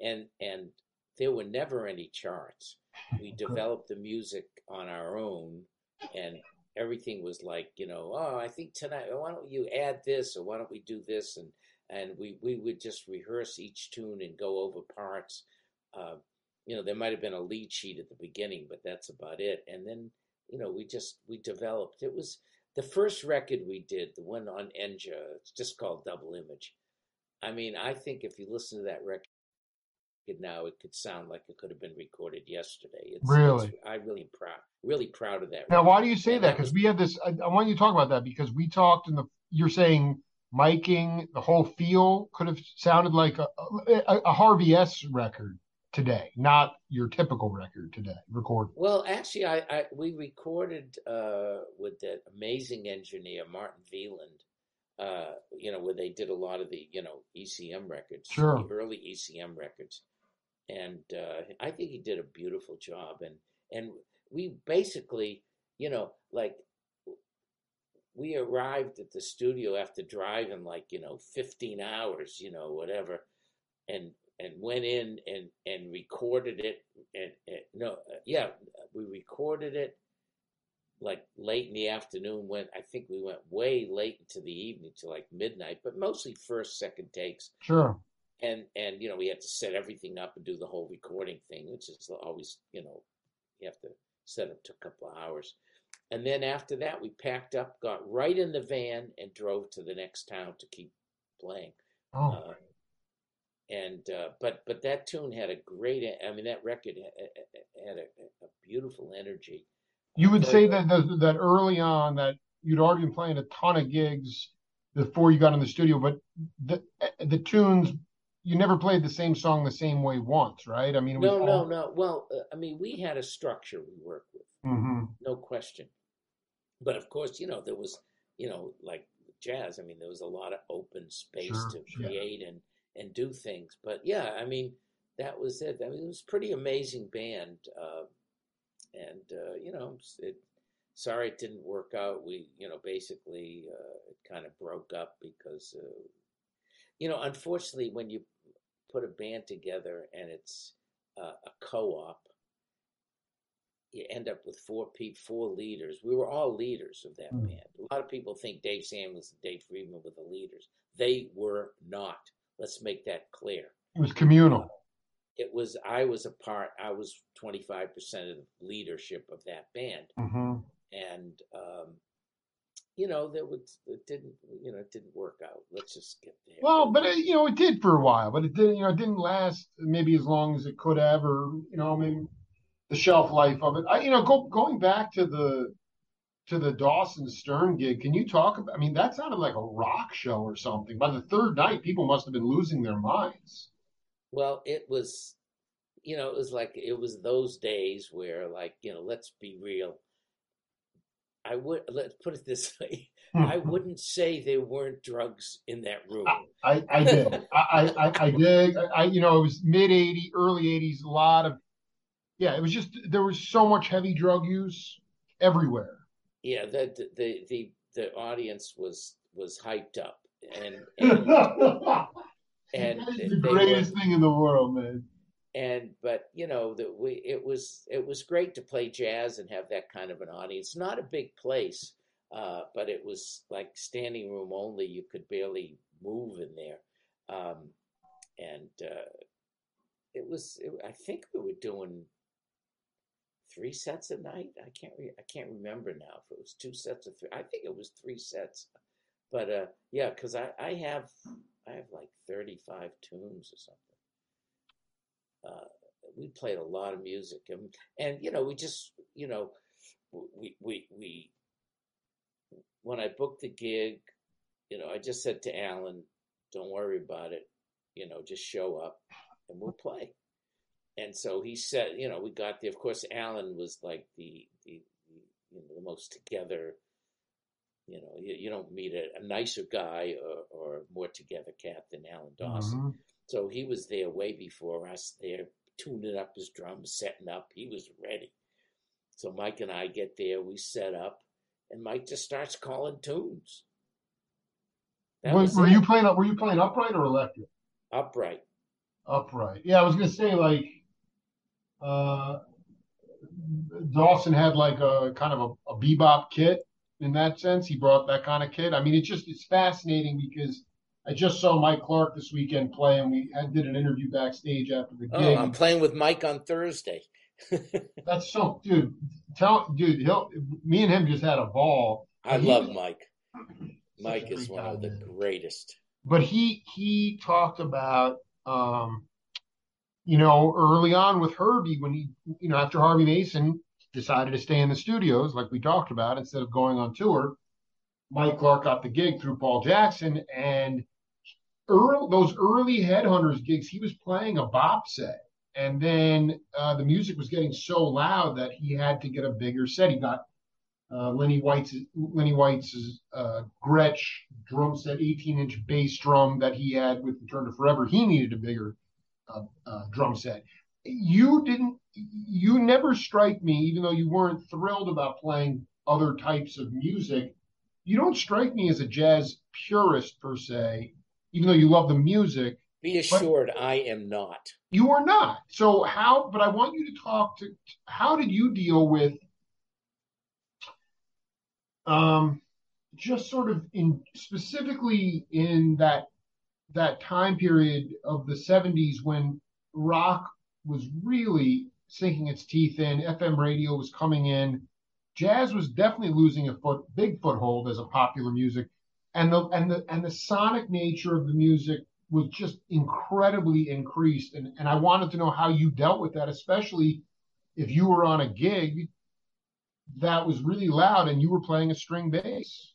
and and there were never any charts. We developed the music on our own, and everything was like, you know, oh, I think tonight, why don't you add this, or why don't we do this, and and we we would just rehearse each tune and go over parts. Uh, you know, there might have been a lead sheet at the beginning, but that's about it, and then you know, we just we developed. It was the first record we did, the one on Enja. It's just called Double Image. I mean, I think if you listen to that record now, it could sound like it could have been recorded yesterday. It's, Really? it's, I really proud, really proud of that. Now, why do you say And that? Because we had this. I, I want you to talk about that because we talked in the. You're saying miking, the whole feel could have sounded like a, a, a Harvie S record today, not your typical record today recorded. Well, actually, I, I we recorded uh, with that amazing engineer Martin Wieland. Uh, you know, where they did a lot of the you know ECM records, Sure. the early ECM records, and uh, I think he did a beautiful job. And and we basically, you know, like we arrived at the studio after driving like you know 15 hours, you know, whatever, and and went in and and recorded it and, and no yeah we recorded it like late in the afternoon went i think we went way late into the evening to like midnight but mostly first second takes Sure. And and you know we had to set everything up and do the whole recording thing which is always you know you have to set up to a couple of hours And then after that, we packed up, got right in the van, and drove to the next town to keep playing. Oh, Uh, and uh, but but that tune had a great. I mean, that record ha- had a, a beautiful energy. you would say that that that early on that you'd already been playing a ton of gigs before you got in the studio, but the the tunes you never played the same song the same way once, right? I mean, it was No, no, no. Well, uh, I mean, we had a structure we worked with, hmm no question. But of course, you know, there was, you know, like jazz. I mean, there was a lot of open space Sure, to create and and do things. But yeah, I mean, that was it. I mean, it was a pretty amazing band, uh, and uh, you know, it. Sorry, it didn't work out. We, you know, basically, uh, it kind of broke up because, uh, you know, unfortunately, when you put a band together and it's uh, a co-op, you end up with four people, four leaders. We were all leaders of that Mm. band. A lot of people think Dave Samuels and Dave Friedman were the leaders. They were not. Let's make that clear. It was communal. It was I was a part. I was twenty five percent of the leadership of that band, hmm and um, you know that was it didn't you know it didn't work out. Let's just get there. Well, but it, you know, it did for a while, but it didn't. You know, it didn't last maybe as long as it could have, or you know, I mean the shelf life of it. I, you know, go, going back to the to the Dawson Stern gig, can you talk about? I mean, that sounded like a rock show or something. By the third night, people must have been losing their minds. Well, it was, you know, it was like it was those days where, like, you know, let's be real. I would let's put it this way: hmm. I wouldn't say there weren't drugs in that room. I, I did. I, I, I did. I, I, you know, it was mid 80s, early 80s, a lot of, yeah, it was just, there was so much heavy drug use everywhere. Yeah, the the the the, the audience was was hyped up, and and and That is they the were greatest thing in the world, man. And but you know that we it was it was great to play jazz and have that kind of an audience. Not a big place, uh, but it was like standing room only. You could barely move in there, um, and uh, it was. It, I think we were doing three sets a night. I can't. Re- I can't remember now if it was two sets or three. I think it was three sets. But uh, yeah, because I, I have I have like thirty five tunes or something. Uh, we played a lot of music, and and you know we just you know we we we when I booked the gig, you know I just said to Alan, "Don't worry about it. You know, just show up and we'll play." And so he said, you know, we got there. Of course, Alan was like the the, you know the most together. You know, you, you don't meet a, a nicer guy or, or more together cat than Alan Dawson. Mhm. So he was there way before us, there tuning up his drums, setting up. He was ready. So Mike and I get there, we set up, and Mike just starts calling tunes. That were you playing were you playing upright or electric? upright. Upright. Yeah, I was gonna say like uh Dawson had like a kind of a, a bebop kit in that sense. He brought that kind of kit. I mean, it just it's fascinating because I just saw Mike Clark this weekend play, and we had, did an interview backstage after the Oh. I'm playing with Mike on Thursday. That's so, dude. Tell, dude, he'll. Me and him just had a ball. I love was Mike. Mike is one of the man. greatest. but he he talked about um you know early on with Herbie when he you know after Harvey Mason decided to stay in the studios like we talked about instead of going on tour Mike Clark got the gig through Paul Jackson and early, those early Headhunters gigs he was playing a bop set and then uh, the music was getting so loud that he had to get a bigger set he got uh, Lenny White's Lenny White's uh, Gretsch drum set, 18 inch bass drum that he had with Return to Forever. He needed a bigger uh, uh, drum set. You didn't. You never strike me, even though you weren't thrilled about playing other types of music. You don't strike me as a jazz purist per se, even though you love the music. Be assured, I am not. You are not. So how? But I want you to talk to. How did you deal with? Um, just sort of in specifically in that that time period of the 70s when rock was really sinking its teeth in, FM radio was coming in, jazz was definitely losing a foot, big foothold as a popular music, and the and the and the sonic nature of the music was just incredibly increased. And and I wanted to know how you dealt with that, especially if you were on a gig that was really loud and you were playing a string bass.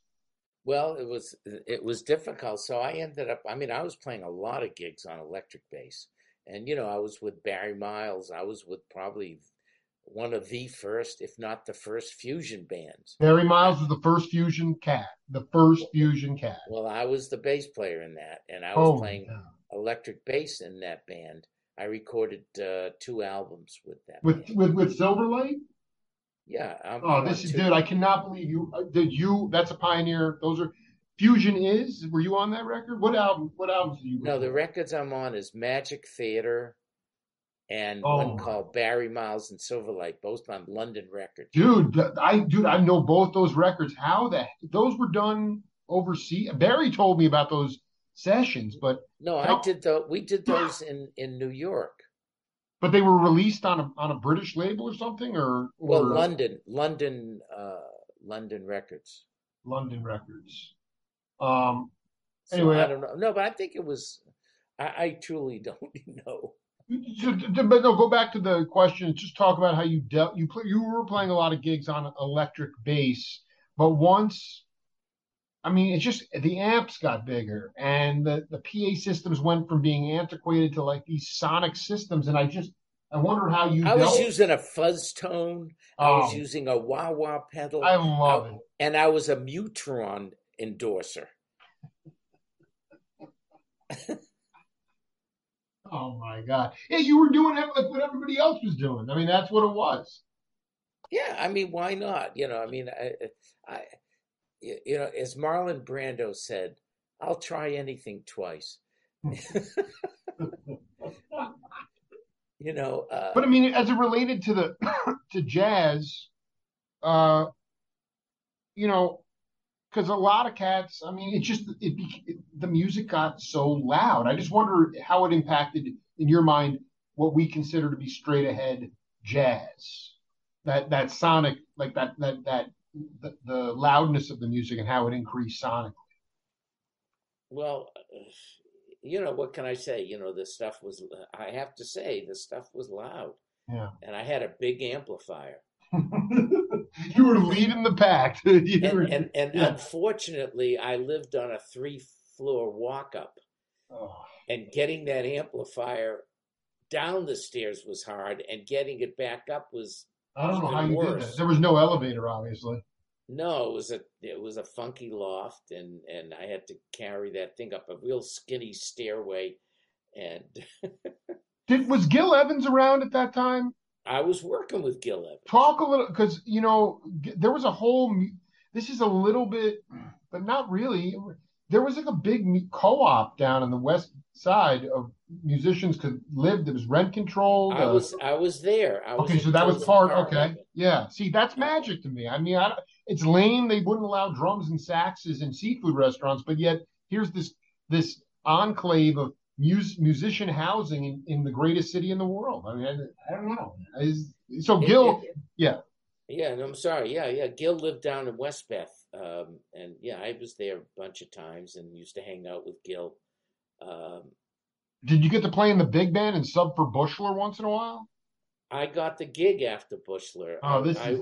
Well, it was it was difficult. So I ended up. I mean, I was playing a lot of gigs on electric bass, and you know, I was with Barry Miles. I was with probably one of the first, if not the first, fusion bands. Barry Miles was the first fusion cat. The first fusion cat. Well, I was the bass player in that, and I was oh, playing electric bass in that band. I recorded uh, two albums with that. With band. with with Silverlight. Yeah. I'm, oh, this is dude. I cannot believe you uh, did you. That's a pioneer. Those are Fusion is. Were you on that record? What album? What albums did you? No, the records I'm on is Magic Theater, and oh one called Barry Miles and Silverlight, both on London Records. Dude, I dude, I know both those records. How the those were done overseas? Barry told me about those sessions, but no, how, I did the we did those in in New York. But they were released on a on a British label or something, or, or well, London, London, uh, London Records. London Records. Um. So anyway, I don't know. No, but I think it was. I, I truly don't know. But no, go back to the question. Just talk about how you dealt. You play, you were playing a lot of gigs on electric bass, but once I mean, it's just the amps got bigger and the, the PA systems went from being antiquated to like these sonic systems. And I just, I wonder how you. I was using a fuzz tone. I oh, was using a wah wah pedal. I love I, it. And I was a Mu-Tron endorser. oh my God. Yeah, you were doing it like what everybody else was doing. I mean, that's what it was. Yeah. I mean, why not? You know, I mean, I, I, you know, as Marlon Brando said, I'll try anything twice. you know, uh, but I mean, as it related to the to jazz, uh, you know, because a lot of cats, I mean, it just it, it the music got so loud. I just wonder how it impacted in your mind what we consider to be straight ahead jazz, that that sonic like that that that the, the loudness of the music and how it increased sonically? Well, you know, what can I say? You know, the stuff was, I have to say, the stuff was loud. Yeah. And I had a big amplifier. you were leading the pack. and, were, and, and yeah. unfortunately, I lived on a three floor walk up. Oh. And getting that amplifier down the stairs was hard, and getting it back up was I don't know how you worse. did that. There was no elevator, obviously. No, it was a it was a funky loft, and and I had to carry that thing up a real skinny stairway. And did was Gil Evans around at that time? I was working with Gil Evans. Talk a little because you know there was a whole. This is a little bit, but not really. There was like a big co-op down in the west side of musicians could live. There was rent control. I was I was there. I was okay, so that was part. Okay, yeah. See, that's magic to me. I mean, I, it's lame they wouldn't allow drums and saxes in seafood restaurants, but yet here's this this enclave of mus- musician housing in, in the greatest city in the world. I mean, I, I don't know. So Gil, it, it, yeah. Yeah, and I'm sorry. Yeah, yeah. Gil lived down in Westbeth, um, and yeah, I was there a bunch of times and used to hang out with Gil. Um, Did you get to play in the big band and sub for Bushler once in a while? I got the gig after Bushler. Oh, this I, is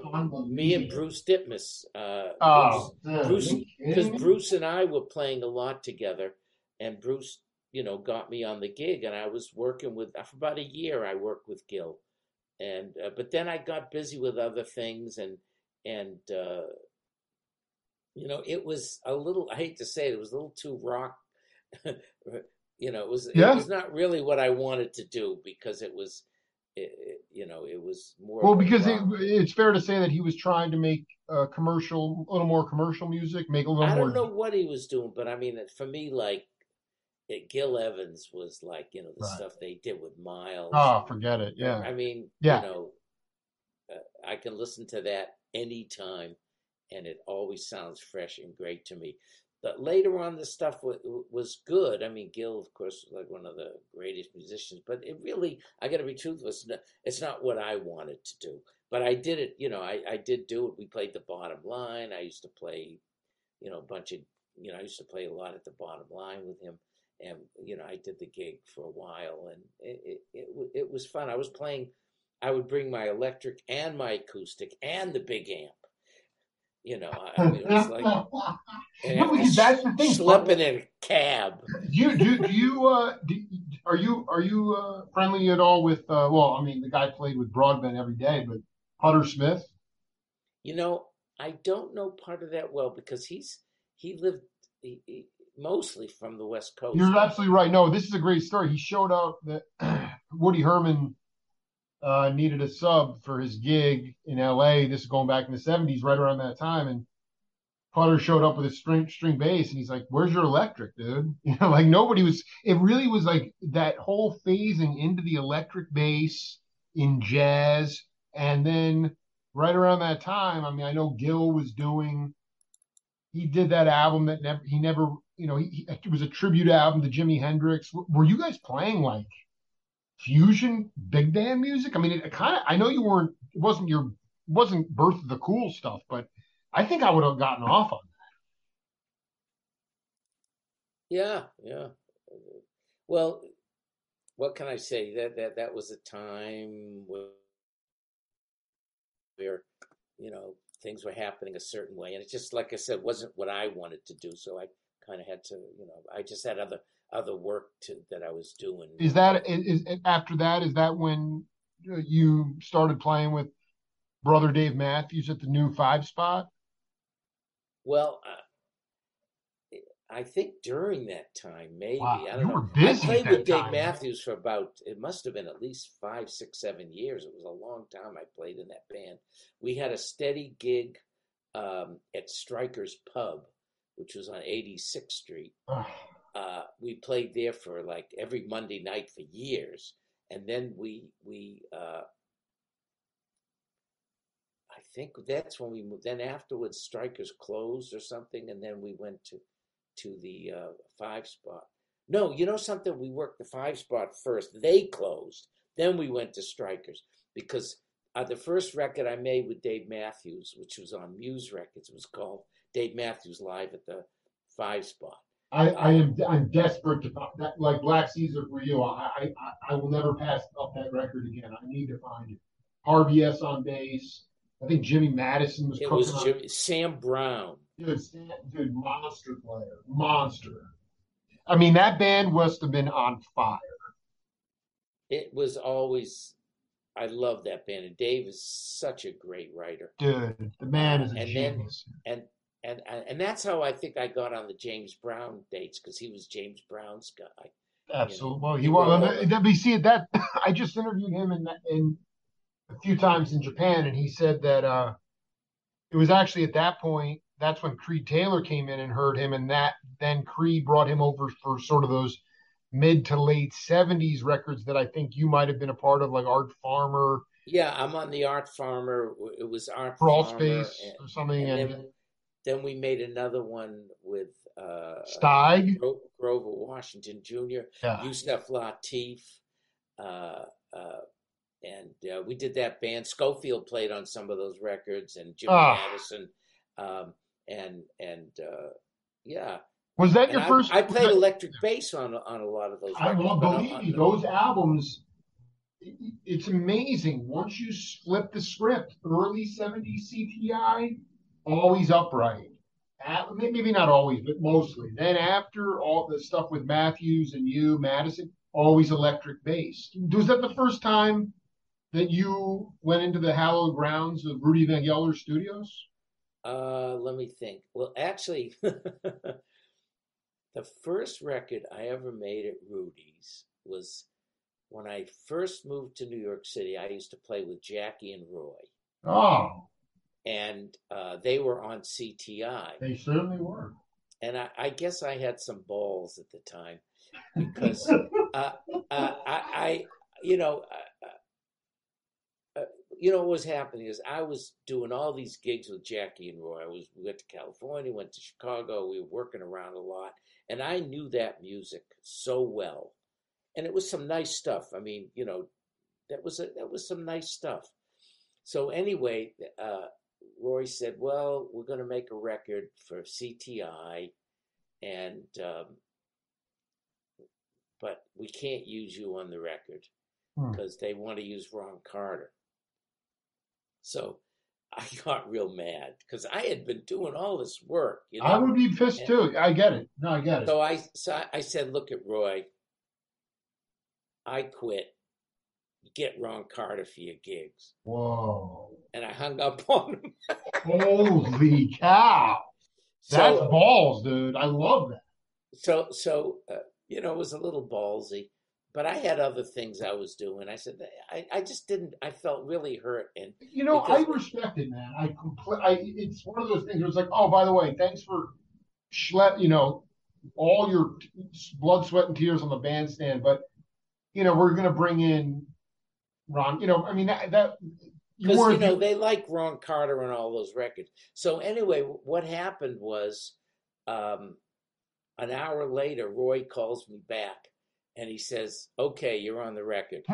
me and Bruce Ditmas. Uh, oh, Bruce, because Bruce, Bruce and I were playing a lot together, and Bruce, you know, got me on the gig, and I was working with for about a year. I worked with Gil, and uh, but then I got busy with other things, and and uh, you know, it was a little. I hate to say it, it was a little too rock you know, it was yeah. it was not really what I wanted to do because it was, it, it, you know, it was more. Well, because it, it's fair to say that he was trying to make a commercial, a little more commercial music, make a little I more. I don't know what he was doing, but I mean, for me, like. Gil Evans was like, you know, the right. stuff they did with Miles. Oh, forget it. Yeah. I mean, yeah. you know, uh, I can listen to that anytime and it always sounds fresh and great to me. But later on, the stuff w- was good. I mean, Gil, of course, was like one of the greatest musicians, but it really, I got to be truthful, it's not, it's not what I wanted to do. But I did it, you know, I, I did do it. We played the bottom line. I used to play, you know, a bunch of, you know, I used to play a lot at the bottom line with him. And, you know, I did the gig for a while and it, it, it, it was fun. I was playing, I would bring my electric and my acoustic and the big amp you know, I mean, it was like No, that's the thing. schlepping in a cab. you do, do you uh do, are you are you uh friendly at all with uh well I mean the guy played with Broadbent every day but Putter Smith You know, I don't know part of that well because he's he lived he, he, mostly from the West Coast. you're absolutely right no this is a great story he showed up that Woody Herman uh needed a sub for his gig in LA this is going back in the 70s right around that time and Putter showed up with a string string bass and he's like, Where's your electric, dude? You know, like nobody was it really was like that whole phasing into the electric bass in jazz. And then right around that time, I mean, I know Gil was doing he did that album that never he never you know, he, it was a tribute album to Jimi Hendrix. Were you guys playing like fusion big band music? I mean, it, kind of I know you weren't it wasn't your it wasn't birth of the cool stuff, but I think I would have gotten off on that. Yeah, yeah. Well, what can I say? That that that was a time where you know things were happening a certain way, and it just like I said wasn't what I wanted to do. So I kind of had to, you know, I just had other other work to that I was doing. Is that is, is after that? Is that when uh, you started playing with brother Dave Matthews at the new five spot? Well, uh, I think during that time, maybe Wow, I don't you know. I played with Dave time. Matthews for about it must have been at least five, six, seven years. It was a long time I played in that band. We had a steady gig um, at Stryker's Pub, which was on 86th Street. Uh, we played there for like every Monday night for years, and then we we uh, I think that's when we moved. Then afterwards, Stryker's closed or something, and then we went to to the uh, five spot. No, you know something? We worked the five spot first. They closed. Then we went to Stryker's because uh, the first record I made with Dave Matthews, which was on Muse Records, was called Dave Matthews Live at the Five Spot. I, I am I'm desperate to find that like Black Caesar for you. I, I I- will never pass up that record again. I need to find it. Harvie S on bass. I think Jimmy Madison was It was Jim, Sam Brown. Dude, dude, monster player, monster. I mean, that band must have been on fire. It was always. I love that band, and Dave is such a great writer. Dude, the man is a And then- genius. and and and that's how I think I got on the James Brown dates because he was James Brown's guy. Absolutely. Well, he he was. Let me see. That I just interviewed him in in a few times in Japan, and he said that uh, it was actually at that point. That's when Creed Taylor came in and heard him, and that then Creed brought him over for sort of those mid to late '70s records that I think you might have been a part of, like Art Farmer, Yeah, I'm on the Art Farmer. It was Art Crawl Farmer, Space, and, or something, and and, then then we made another one with uh, Steig. Gro- Grover Washington Jr., Yeah. Yusef Lateef, uh, uh, and uh, we did that band. Scofield played on some of those records, and Jimmy Ah. Madison, um, and and uh, yeah. Was that And your I, first? I played electric bass on on a lot of those. I records, well, but on- believe on the- those albums. It's amazing. Once you flip the script, early '70s CTI, always upright. At, maybe not always, but mostly. Then after all the stuff with Matthews and you, Madison, always electric bass. Was that the first time that you went into the hallowed grounds of Rudy Van Gelder Studios? Uh, let me think. Well, actually, the first record I ever made at Rudy's was when I first moved to New York City. I used to play with Jackie and Roy, Oh, and uh, they were on CTI. they certainly were. And I, I guess I had some balls at the time because uh, uh, I, I, you know, uh, you know what was happening is I was doing all these gigs with Jackie and Roy. I was we went to California, went to Chicago. We were working around a lot, and I knew that music so well, and it was some nice stuff. I mean, you know, that was a, that was some nice stuff. So anyway, uh, Roy said, "Well, we're going to make a record for CTI, and um, but we can't use you on the record Hmm. because they want to use Ron Carter." So I got real mad because I had been doing all this work. You know? I would be pissed And- too. I get it. No, I get it. So I, so I- said, "Look at Roy. I quit. Get Ron Carter for your gigs." Whoa. And I hung up on him. Holy cow. That's So, balls, dude. I love that. so, so uh, you know, it was a little ballsy, but I had other things I was doing. I said, I, I just didn't. I felt really hurt, and You know, Because- I respect it, man. I compl- I it's one of those things where it's like, oh, by the way, thanks for you know, all your t- blood, sweat, and tears on the bandstand, but you know, we're gonna bring in Ron. You know, I mean that that you because you know they like Ron Carter and all those records. So anyway, what happened was, um, an hour later, Roy calls me back, and he says, "Okay, you're on the record."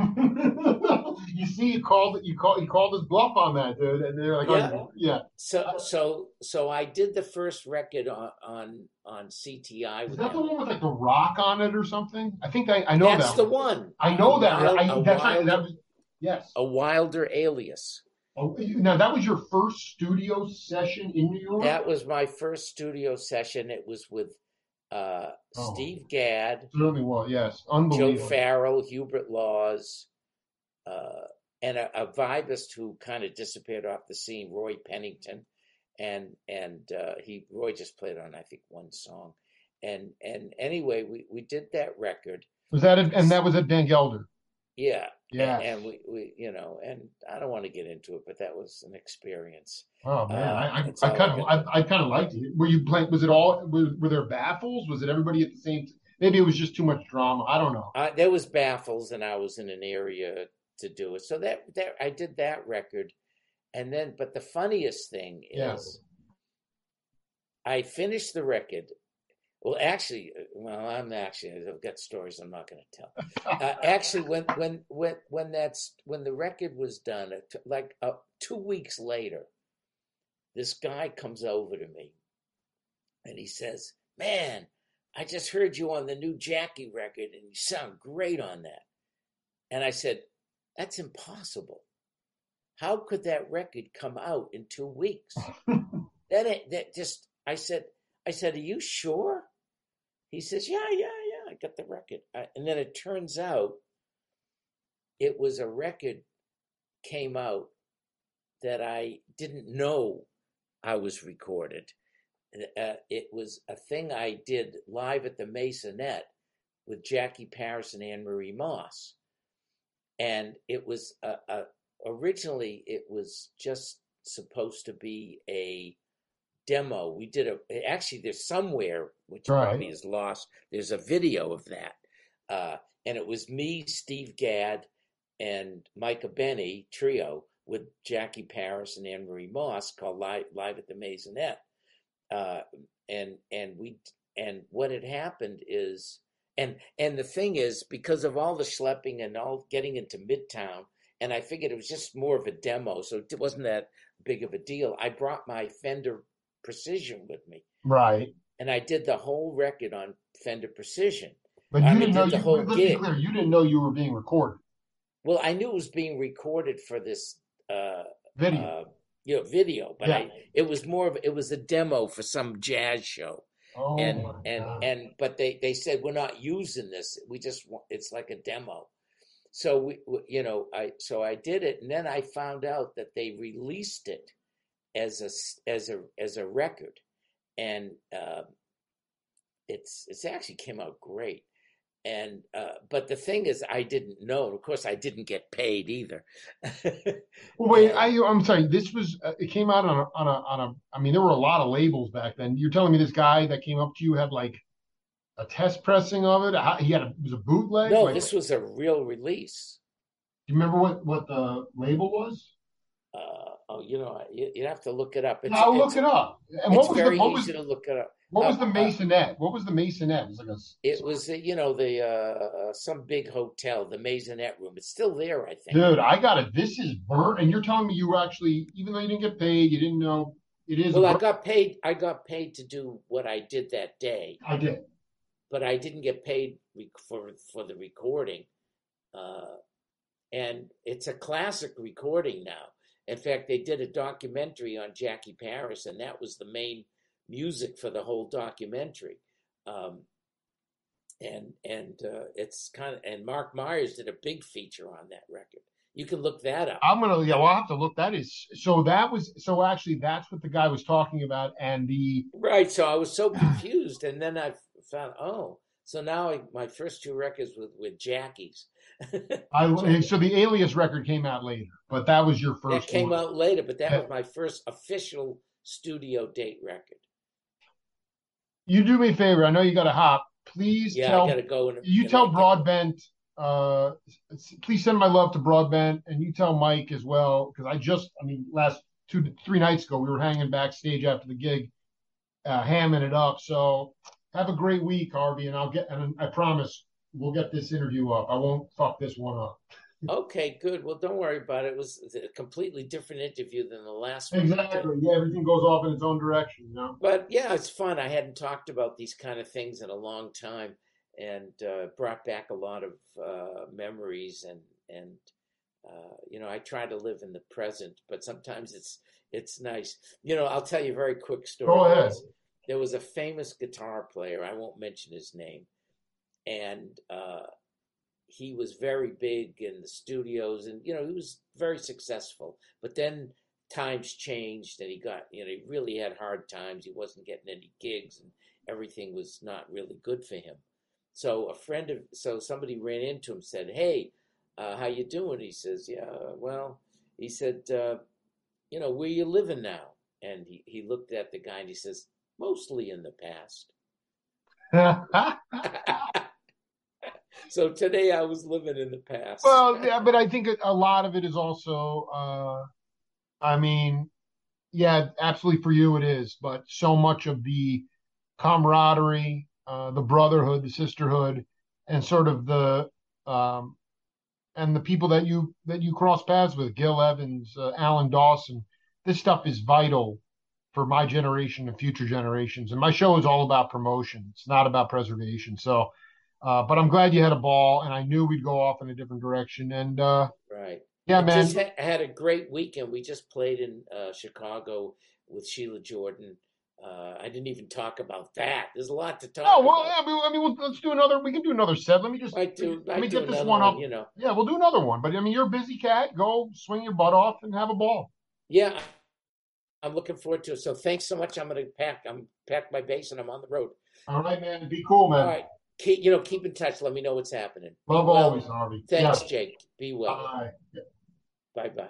you see, you called you called you called his bluff on that, dude, and they're like, Yeah. oh, yeah. So, so, so I did the first record on on on CTI Is with that the one with like the rock on it or something? I think I, I know That's that. the one. I know A that. wild- I, that's wild- That was, yes. a Wilder alias. Oh, now that was your first studio session in New York. That was my first studio session. It was with uh, Oh. Steve Gadd, certainly was. Yes, Joe. Farrell, Hubert Laws, uh, and a, a vibist who kind of disappeared off the scene, Roy Pennington, and and uh, he Roy just played on I think one song, and and anyway we we did that record, Was that a, and that was at Van Gelder. yeah, Yeah. and, and we we you know and I don't want to get into it, but that was an experience. Oh man, Uh, I I, I kind of I, I kind of liked it. Were you playing? Was it all? Were, were there baffles? Was it everybody at the same? t- Maybe it was just too much drama. I don't know. I, there was baffles, and I was in an area to do it. So that that I did that record, and then but the funniest thing is. I finished the record. Well, actually, uh, well, I'm actually I've got stories I'm not going to tell. Uh, actually, when when when when that's when the record was done, like uh, two weeks later, this guy comes over to me, and he says, "Man, I just heard you on the new Jackie record, and you sound great on that." And I said, "That's impossible. How could that record come out in two weeks?" that that just I said, I said, "Are you sure?" He says, "Yeah, yeah, yeah. I got the record." And then it turns out it was a record came out that I didn't know I was recorded. Uh, it was a thing I did live at the Maisonette with Jackie Paris and Anne Marie Moss, and it was a, a, originally it was just supposed to be a demo. We did a actually there's somewhere which Right. probably is lost. There's a video of that, uh, and it was me, Steve Gadd, and Mike Abene trio with Jackie Paris and Anne Marie Moss called Live, Live at the Maisonette. Uh, and and we and what had happened is and and the thing is because of all the schlepping and all getting into Midtown, and I figured it was just more of a demo, so it wasn't that big of a deal. I brought my Fender Precision with me, Right, and I did the whole record on Fender Precision. but you I didn't know did the you. whole let's gig. be clear. You didn't know you were being recorded. Well, I knew it was being recorded for this uh, Video. uh, you know, video, but Yeah. I it was more of it was a demo for some jazz show, oh and and God. and but they they said we're not using this. We just want it's like a demo. So we we- you know I so I did it, and then I found out that they released it as a as a as a record, and uh, it's it's actually came out great. And uh, but the thing is, I didn't know. Of course, I didn't get paid either. Well, wait, I, I'm sorry. This was uh, it came out on a, on a on a. I mean, there were a lot of labels back then. You're telling me this guy that came up to you had like a test pressing of it. He had a it was a bootleg. No, Like- this was a real release. Do you remember what what the label was? Uh, oh, you know, you, would have to look it up. It's, I'll look it up. And what was very the, what easy was, to look it up. What was the uh, uh, Maisonette? What was the Maisonette? It was like a. It was, you know, the uh, some big hotel, the Maisonette room. It's still there, I think. Dude, I got it. This is burnt, and you're telling me you were actually, even though you didn't get paid, you didn't know it is. Well, I got paid. I got paid to do what I did that day. I did, but I didn't get paid for for the recording. Uh, and it's a classic recording now. In fact, they did a documentary on Jackie Paris, and that was the main music for the whole documentary. Um, and and uh, it's kind of and Mark Myers did a big feature on that record. You can look that up. I'm gonna yeah, well, I'll have to look that is so that was so actually that's what the guy was talking about and the right. So I was so confused, and then I found oh, so now I, my first two records with with Jackie's. I so the Alias record came out later, but that was your first. That came one. out later, but that yeah. was my first official studio date record. You do me a favor. I know you got to hop. Please yeah, tell. I gotta go. In, you tell Broadbent. Uh, please send my love to Broadbent, and you tell Mike as well because I just, I mean, last two three nights ago we were hanging backstage after the gig, uh, hamming it up. So have a great week, Harvie, and I'll get and I promise we'll get this interview up. I won't fuck this one up. okay, good. Well, don't worry about it. It was a completely different interview than the last one. Exactly. Yeah, everything goes off in its own direction, you know. But yeah, it's fun. I hadn't talked about these kind of things in a long time, and uh, brought back a lot of uh, memories. And and uh, you know, I try to live in the present, but sometimes it's it's nice. You know, I'll tell you a very quick story. Go ahead. There was a famous guitar player. I won't mention his name and uh, he was very big in the studios, and you know he was very successful. But then times changed, and he got you know he really had hard times. He wasn't getting any gigs, and everything was not really good for him. So a friend of so somebody ran into him, said, "Hey, uh, how you doing?" He says, "Yeah, well," he said, uh, "You know, where you living now?" And he he looked at the guy and he says, "Mostly in the past." so today I was living in the past. Well, yeah, but I think a lot of it is also, uh, I mean, yeah, absolutely for you it is, but so much of the camaraderie, uh, the brotherhood, the sisterhood, and sort of the um, and the people that you that you cross paths with, Gil Evans, uh, Alan Dawson. This stuff is vital for my generation and future generations. And my show is all about promotion. It's not about preservation. So uh, but I'm glad you had a ball, and I knew we'd go off in a different direction. And uh, right, yeah, I man, just ha- had a great weekend. We just played in uh, Chicago with Sheila Jordan. Uh, I didn't even talk about that. There's a lot to talk. Oh well, about. I mean, I mean, let's do another. We can do another set. Let me just do, let me get this one up. you know, yeah, we'll do another one. But I mean, you're a busy cat. Go swing your butt off and have a ball. Yeah, I'm looking forward to it. So thanks so much. I'm going to pack. I'm pack my bass and I'm on the road. All right, man. Be cool, man. All right keep, you know, keep in touch. Let me know what's happening. Love well, always, Harvie. Thanks, yeah. Jake. Be well. Bye. Bye bye.